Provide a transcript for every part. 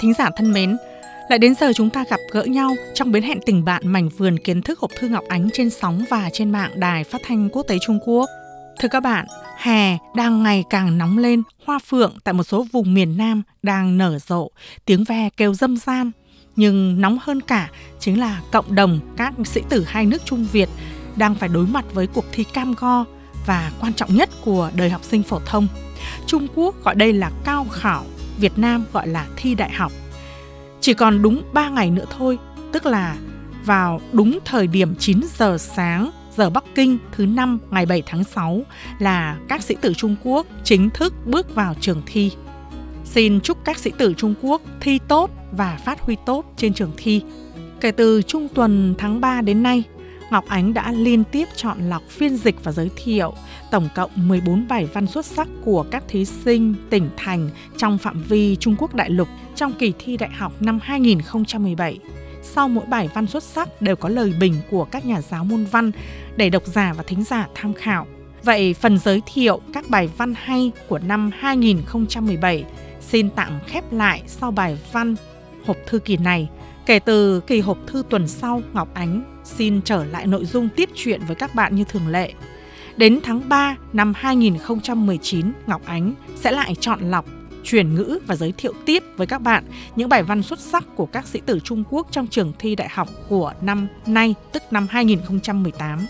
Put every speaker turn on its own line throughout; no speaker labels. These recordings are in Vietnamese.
thính giả thân mến, lại đến giờ chúng ta gặp gỡ nhau trong bến hẹn tình bạn mảnh vườn kiến thức hộp thư Ngọc Ánh trên sóng và trên mạng đài phát thanh quốc tế Trung Quốc. Thưa các bạn, hè đang ngày càng nóng lên, hoa phượng tại một số vùng miền Nam đang nở rộ, tiếng ve kêu râm ran. Nhưng nóng hơn cả chính là cộng đồng các sĩ tử hai nước Trung Việt đang phải đối mặt với cuộc thi cam go và quan trọng nhất của đời học sinh phổ thông. Trung Quốc gọi đây là cao khảo, Việt Nam gọi là thi đại học. Chỉ còn đúng 3 ngày nữa thôi, tức là vào đúng thời điểm 9 giờ sáng giờ Bắc Kinh thứ năm ngày 7 tháng 6 là các sĩ tử Trung Quốc chính thức bước vào trường thi. Xin chúc các sĩ tử Trung Quốc thi tốt và phát huy tốt trên trường thi. Kể từ trung tuần tháng 3 đến nay, Ngọc Ánh đã liên tiếp chọn lọc phiên dịch và giới thiệu tổng cộng 14 bài văn xuất sắc của các thí sinh tỉnh thành trong phạm vi Trung Quốc đại lục trong kỳ thi đại học năm 2017. Sau mỗi bài văn xuất sắc đều có lời bình của các nhà giáo môn văn để độc giả và thính giả tham khảo. Vậy phần giới thiệu các bài văn hay của năm 2017 xin tạm khép lại sau bài văn hộp thư kỳ này. Kể từ kỳ hộp thư tuần sau, Ngọc Ánh xin trở lại nội dung tiếp chuyện với các bạn như thường lệ. Đến tháng 3 năm 2019, Ngọc Ánh sẽ lại chọn lọc, chuyển ngữ và giới thiệu tiếp với các bạn những bài văn xuất sắc của các sĩ tử Trung Quốc trong trường thi đại học của năm nay, tức năm 2018.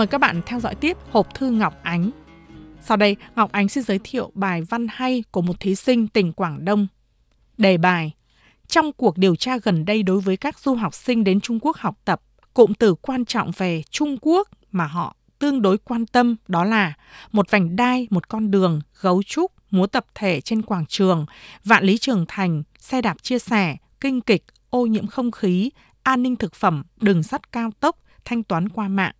Mời các bạn theo dõi tiếp hộp thư Ngọc Ánh. Sau đây, Ngọc Ánh xin giới thiệu bài văn hay của một thí sinh tỉnh Quảng Đông. Đề bài Trong cuộc điều tra gần đây đối với các du học sinh đến Trung Quốc học tập, cụm từ quan trọng về Trung Quốc mà họ tương đối quan tâm đó là một vành đai, một con đường, gấu trúc, múa tập thể trên quảng trường, vạn lý trường thành, xe đạp chia sẻ, kinh kịch, ô nhiễm không khí, an ninh thực phẩm, đường sắt cao tốc, thanh toán qua mạng.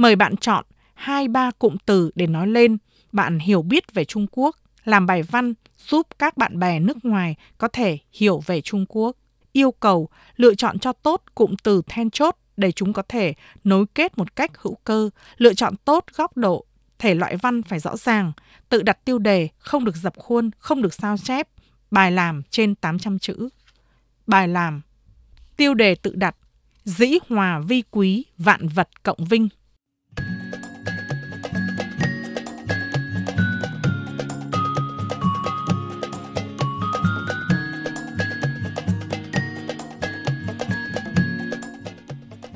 Mời bạn chọn hai ba cụm từ để nói lên bạn hiểu biết về Trung Quốc, làm bài văn giúp các bạn bè nước ngoài có thể hiểu về Trung Quốc. Yêu cầu lựa chọn cho tốt cụm từ then chốt để chúng có thể nối kết một cách hữu cơ, lựa chọn tốt góc độ, thể loại văn phải rõ ràng, tự đặt tiêu đề, không được dập khuôn, không được sao chép, bài làm trên 800 chữ. Bài làm Tiêu đề tự đặt Dĩ hòa vi quý, vạn vật cộng vinh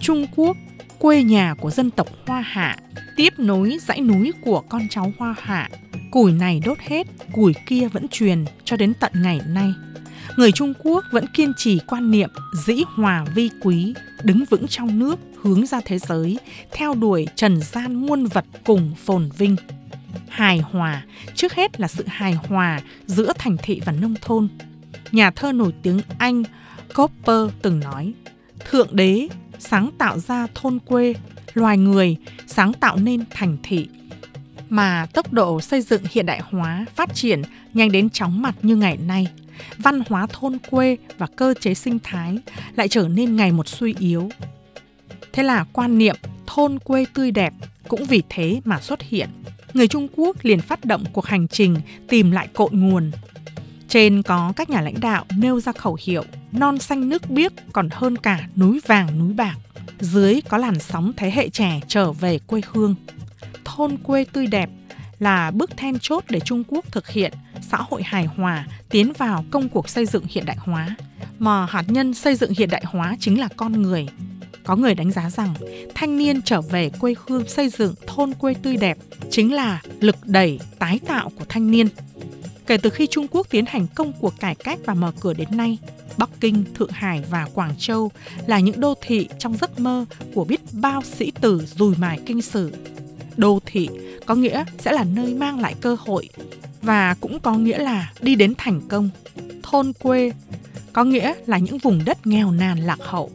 Trung Quốc, quê nhà của dân tộc Hoa Hạ, tiếp nối dãy núi của con cháu Hoa Hạ. Củi này đốt hết, củi kia vẫn truyền cho đến tận ngày nay. Người Trung Quốc vẫn kiên trì quan niệm dĩ hòa vi quý, đứng vững trong nước, hướng ra thế giới, theo đuổi trần gian muôn vật cùng phồn vinh. Hài hòa, trước hết là sự hài hòa giữa thành thị và nông thôn. Nhà thơ nổi tiếng Anh Cooper từng nói, Thượng đế sáng tạo ra thôn quê, loài người sáng tạo nên thành thị. Mà tốc độ xây dựng hiện đại hóa phát triển nhanh đến chóng mặt như ngày nay, văn hóa thôn quê và cơ chế sinh thái lại trở nên ngày một suy yếu. Thế là quan niệm thôn quê tươi đẹp cũng vì thế mà xuất hiện. Người Trung Quốc liền phát động cuộc hành trình tìm lại cội nguồn. Trên có các nhà lãnh đạo nêu ra khẩu hiệu, non xanh nước biếc còn hơn cả núi vàng, núi bạc. Dưới có làn sóng thế hệ trẻ trở về quê hương. Thôn quê tươi đẹp là bước then chốt để Trung Quốc thực hiện xã hội hài hòa, tiến vào công cuộc xây dựng hiện đại hóa. Mà hạt nhân xây dựng hiện đại hóa chính là con người. Có người đánh giá rằng thanh niên trở về quê hương xây dựng thôn quê tươi đẹp chính là lực đẩy, tái tạo của thanh niên. Kể từ khi Trung Quốc tiến hành công cuộc cải cách và mở cửa đến nay, Bắc Kinh, Thượng Hải và Quảng Châu là những đô thị trong giấc mơ của biết bao sĩ tử dùi mài kinh sử. Đô thị có nghĩa sẽ là nơi mang lại cơ hội và cũng có nghĩa là đi đến thành công. Thôn quê có nghĩa là những vùng đất nghèo nàn lạc hậu.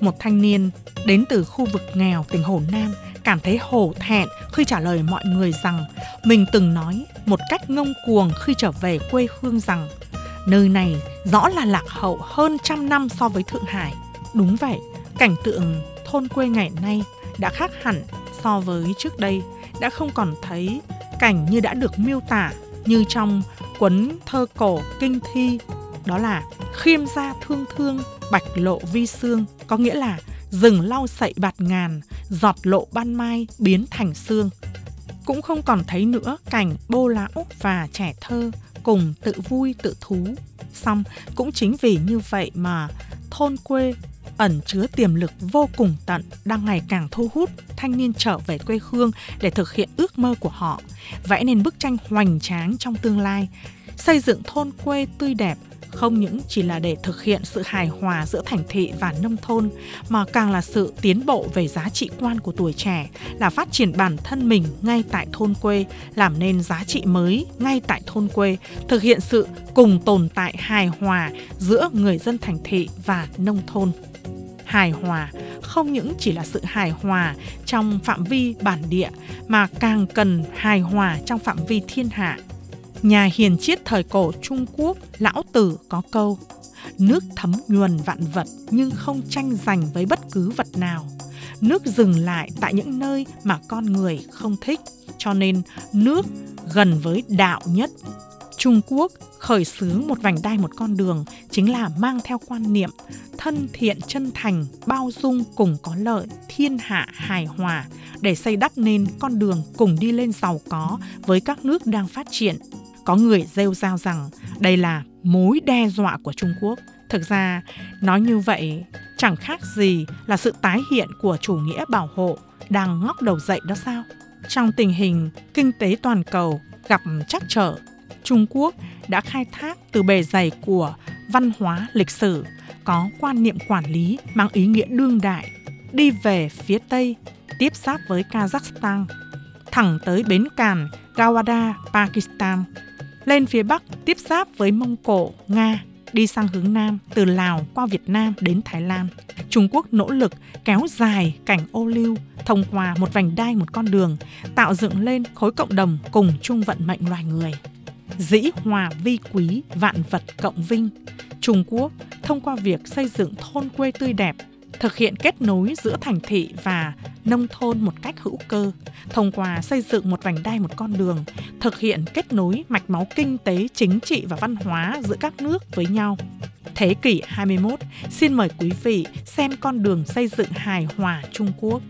Một thanh niên đến từ khu vực nghèo tỉnh Hồ Nam cảm thấy hổ thẹn khi trả lời mọi người rằng mình từng nói một cách ngông cuồng khi trở về quê hương rằng Nơi này rõ là lạc hậu hơn trăm năm so với Thượng Hải. Đúng vậy, Cảnh tượng thôn quê ngày nay đã khác hẳn so với trước đây, đã không còn thấy cảnh như đã được miêu tả như trong cuốn thơ cổ kinh thi đó là khiêm gia thương thương bạch lộ vi xương có nghĩa là rừng lau sậy bạt ngàn giọt lộ ban mai biến thành xương cũng không còn thấy nữa cảnh bô lão và trẻ thơ cùng tự vui tự thú. Xong cũng chính vì như vậy mà thôn quê ẩn chứa tiềm lực vô cùng tận đang ngày càng thu hút thanh niên trở về quê hương để thực hiện ước mơ của họ, vẽ nên bức tranh hoành tráng trong tương lai, xây dựng thôn quê tươi đẹp không những chỉ là để thực hiện sự hài hòa giữa thành thị và nông thôn, mà càng là sự tiến bộ về giá trị quan của tuổi trẻ, là phát triển bản thân mình ngay tại thôn quê, làm nên giá trị mới ngay tại thôn quê, thực hiện sự cùng tồn tại hài hòa giữa người dân thành thị và nông thôn hài hòa không những chỉ là sự hài hòa trong phạm vi bản địa, mà càng cần hài hòa trong phạm vi thiên hạ. Nhà hiền triết thời cổ Trung Quốc Lão Tử có câu Nước thấm nhuần vạn vật nhưng không tranh giành với bất cứ vật nào. Nước dừng lại tại những nơi mà con người không thích, cho nên nước gần với đạo nhất. Trung Quốc khởi xướng một vành đai một con đường chính là mang theo quan niệm thân thiện chân thành, bao dung cùng có lợi, thiên hạ hài hòa để xây đắp nên con đường cùng đi lên giàu có với các nước đang phát triển. Có người rêu rao rằng đây là mối đe dọa của Trung Quốc. Thực ra, nói như vậy chẳng khác gì là sự tái hiện của chủ nghĩa bảo hộ đang ngóc đầu dậy đó sao? Trong tình hình kinh tế toàn cầu gặp trắc trở Trung Quốc đã khai thác từ bề dày của văn hóa lịch sử có quan niệm quản lý mang ý nghĩa đương đại, đi về phía Tây, tiếp giáp với Kazakhstan, thẳng tới bến cảng Gawada, Pakistan, lên phía Bắc tiếp giáp với Mông Cổ, Nga, đi sang hướng Nam từ Lào qua Việt Nam đến Thái Lan. Trung Quốc nỗ lực kéo dài cảnh ô lưu thông qua một vành đai một con đường, tạo dựng lên khối cộng đồng cùng chung vận mệnh loài người dĩ hòa vi quý, vạn vật cộng vinh. Trung Quốc thông qua việc xây dựng thôn quê tươi đẹp, thực hiện kết nối giữa thành thị và nông thôn một cách hữu cơ, thông qua xây dựng một vành đai một con đường, thực hiện kết nối mạch máu kinh tế, chính trị và văn hóa giữa các nước với nhau. Thế kỷ 21, xin mời quý vị xem con đường xây dựng hài hòa Trung Quốc.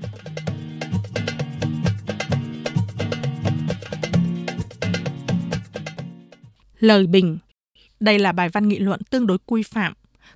Lời bình Đây là bài văn nghị luận tương đối quy phạm.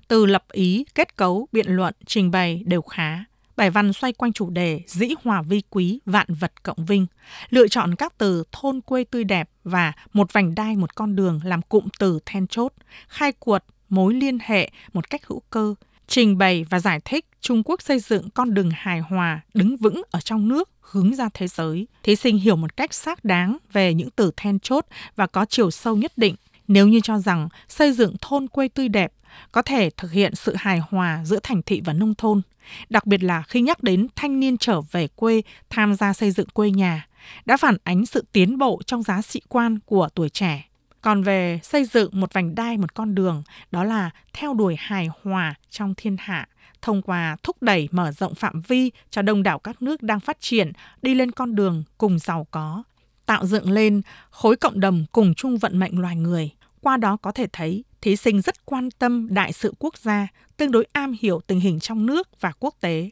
Từ lập ý, kết cấu, biện luận, trình bày đều khá. Bài văn xoay quanh chủ đề dĩ hòa vi quý, vạn vật cộng vinh. Lựa chọn các từ thôn quê tươi đẹp và một vành đai một con đường làm cụm từ then chốt, khai cuột mối liên hệ một cách hữu cơ, trình bày và giải thích Trung Quốc xây dựng con đường hài hòa, đứng vững ở trong nước, hướng ra thế giới. Thí sinh hiểu một cách xác đáng về những từ then chốt và có chiều sâu nhất định. Nếu như cho rằng xây dựng thôn quê tươi đẹp có thể thực hiện sự hài hòa giữa thành thị và nông thôn, đặc biệt là khi nhắc đến thanh niên trở về quê tham gia xây dựng quê nhà, đã phản ánh sự tiến bộ trong giá trị quan của tuổi trẻ còn về xây dựng một vành đai một con đường, đó là theo đuổi hài hòa trong thiên hạ, thông qua thúc đẩy mở rộng phạm vi cho đông đảo các nước đang phát triển đi lên con đường cùng giàu có, tạo dựng lên khối cộng đồng cùng chung vận mệnh loài người. Qua đó có thể thấy thí sinh rất quan tâm đại sự quốc gia, tương đối am hiểu tình hình trong nước và quốc tế.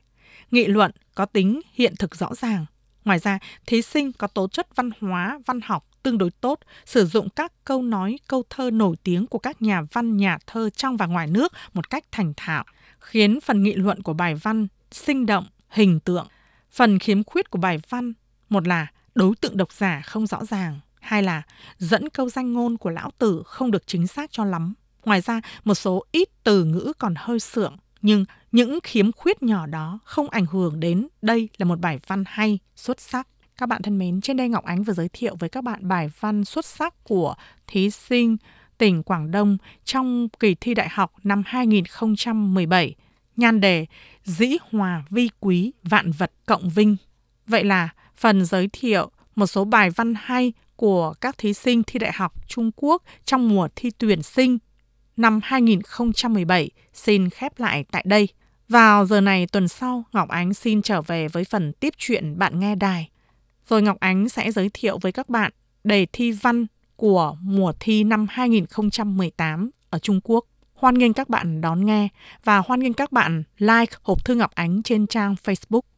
Nghị luận có tính hiện thực rõ ràng. Ngoài ra, thí sinh có tố chất văn hóa, văn học tương đối tốt, sử dụng các câu nói, câu thơ nổi tiếng của các nhà văn, nhà thơ trong và ngoài nước một cách thành thạo, khiến phần nghị luận của bài văn sinh động, hình tượng. Phần khiếm khuyết của bài văn, một là đối tượng độc giả không rõ ràng, hai là dẫn câu danh ngôn của lão tử không được chính xác cho lắm. Ngoài ra, một số ít từ ngữ còn hơi sượng, nhưng những khiếm khuyết nhỏ đó không ảnh hưởng đến đây là một bài văn hay, xuất sắc. Các bạn thân mến, trên đây Ngọc Ánh vừa giới thiệu với các bạn bài văn xuất sắc của thí sinh tỉnh Quảng Đông trong kỳ thi đại học năm 2017. Nhan đề Dĩ hòa vi quý vạn vật cộng vinh. Vậy là phần giới thiệu một số bài văn hay của các thí sinh thi đại học Trung Quốc trong mùa thi tuyển sinh năm 2017 xin khép lại tại đây. Vào giờ này tuần sau, Ngọc Ánh xin trở về với phần tiếp chuyện bạn nghe đài. Rồi Ngọc Ánh sẽ giới thiệu với các bạn đề thi văn của mùa thi năm 2018 ở Trung Quốc. Hoan nghênh các bạn đón nghe và hoan nghênh các bạn like hộp thư Ngọc Ánh trên trang Facebook.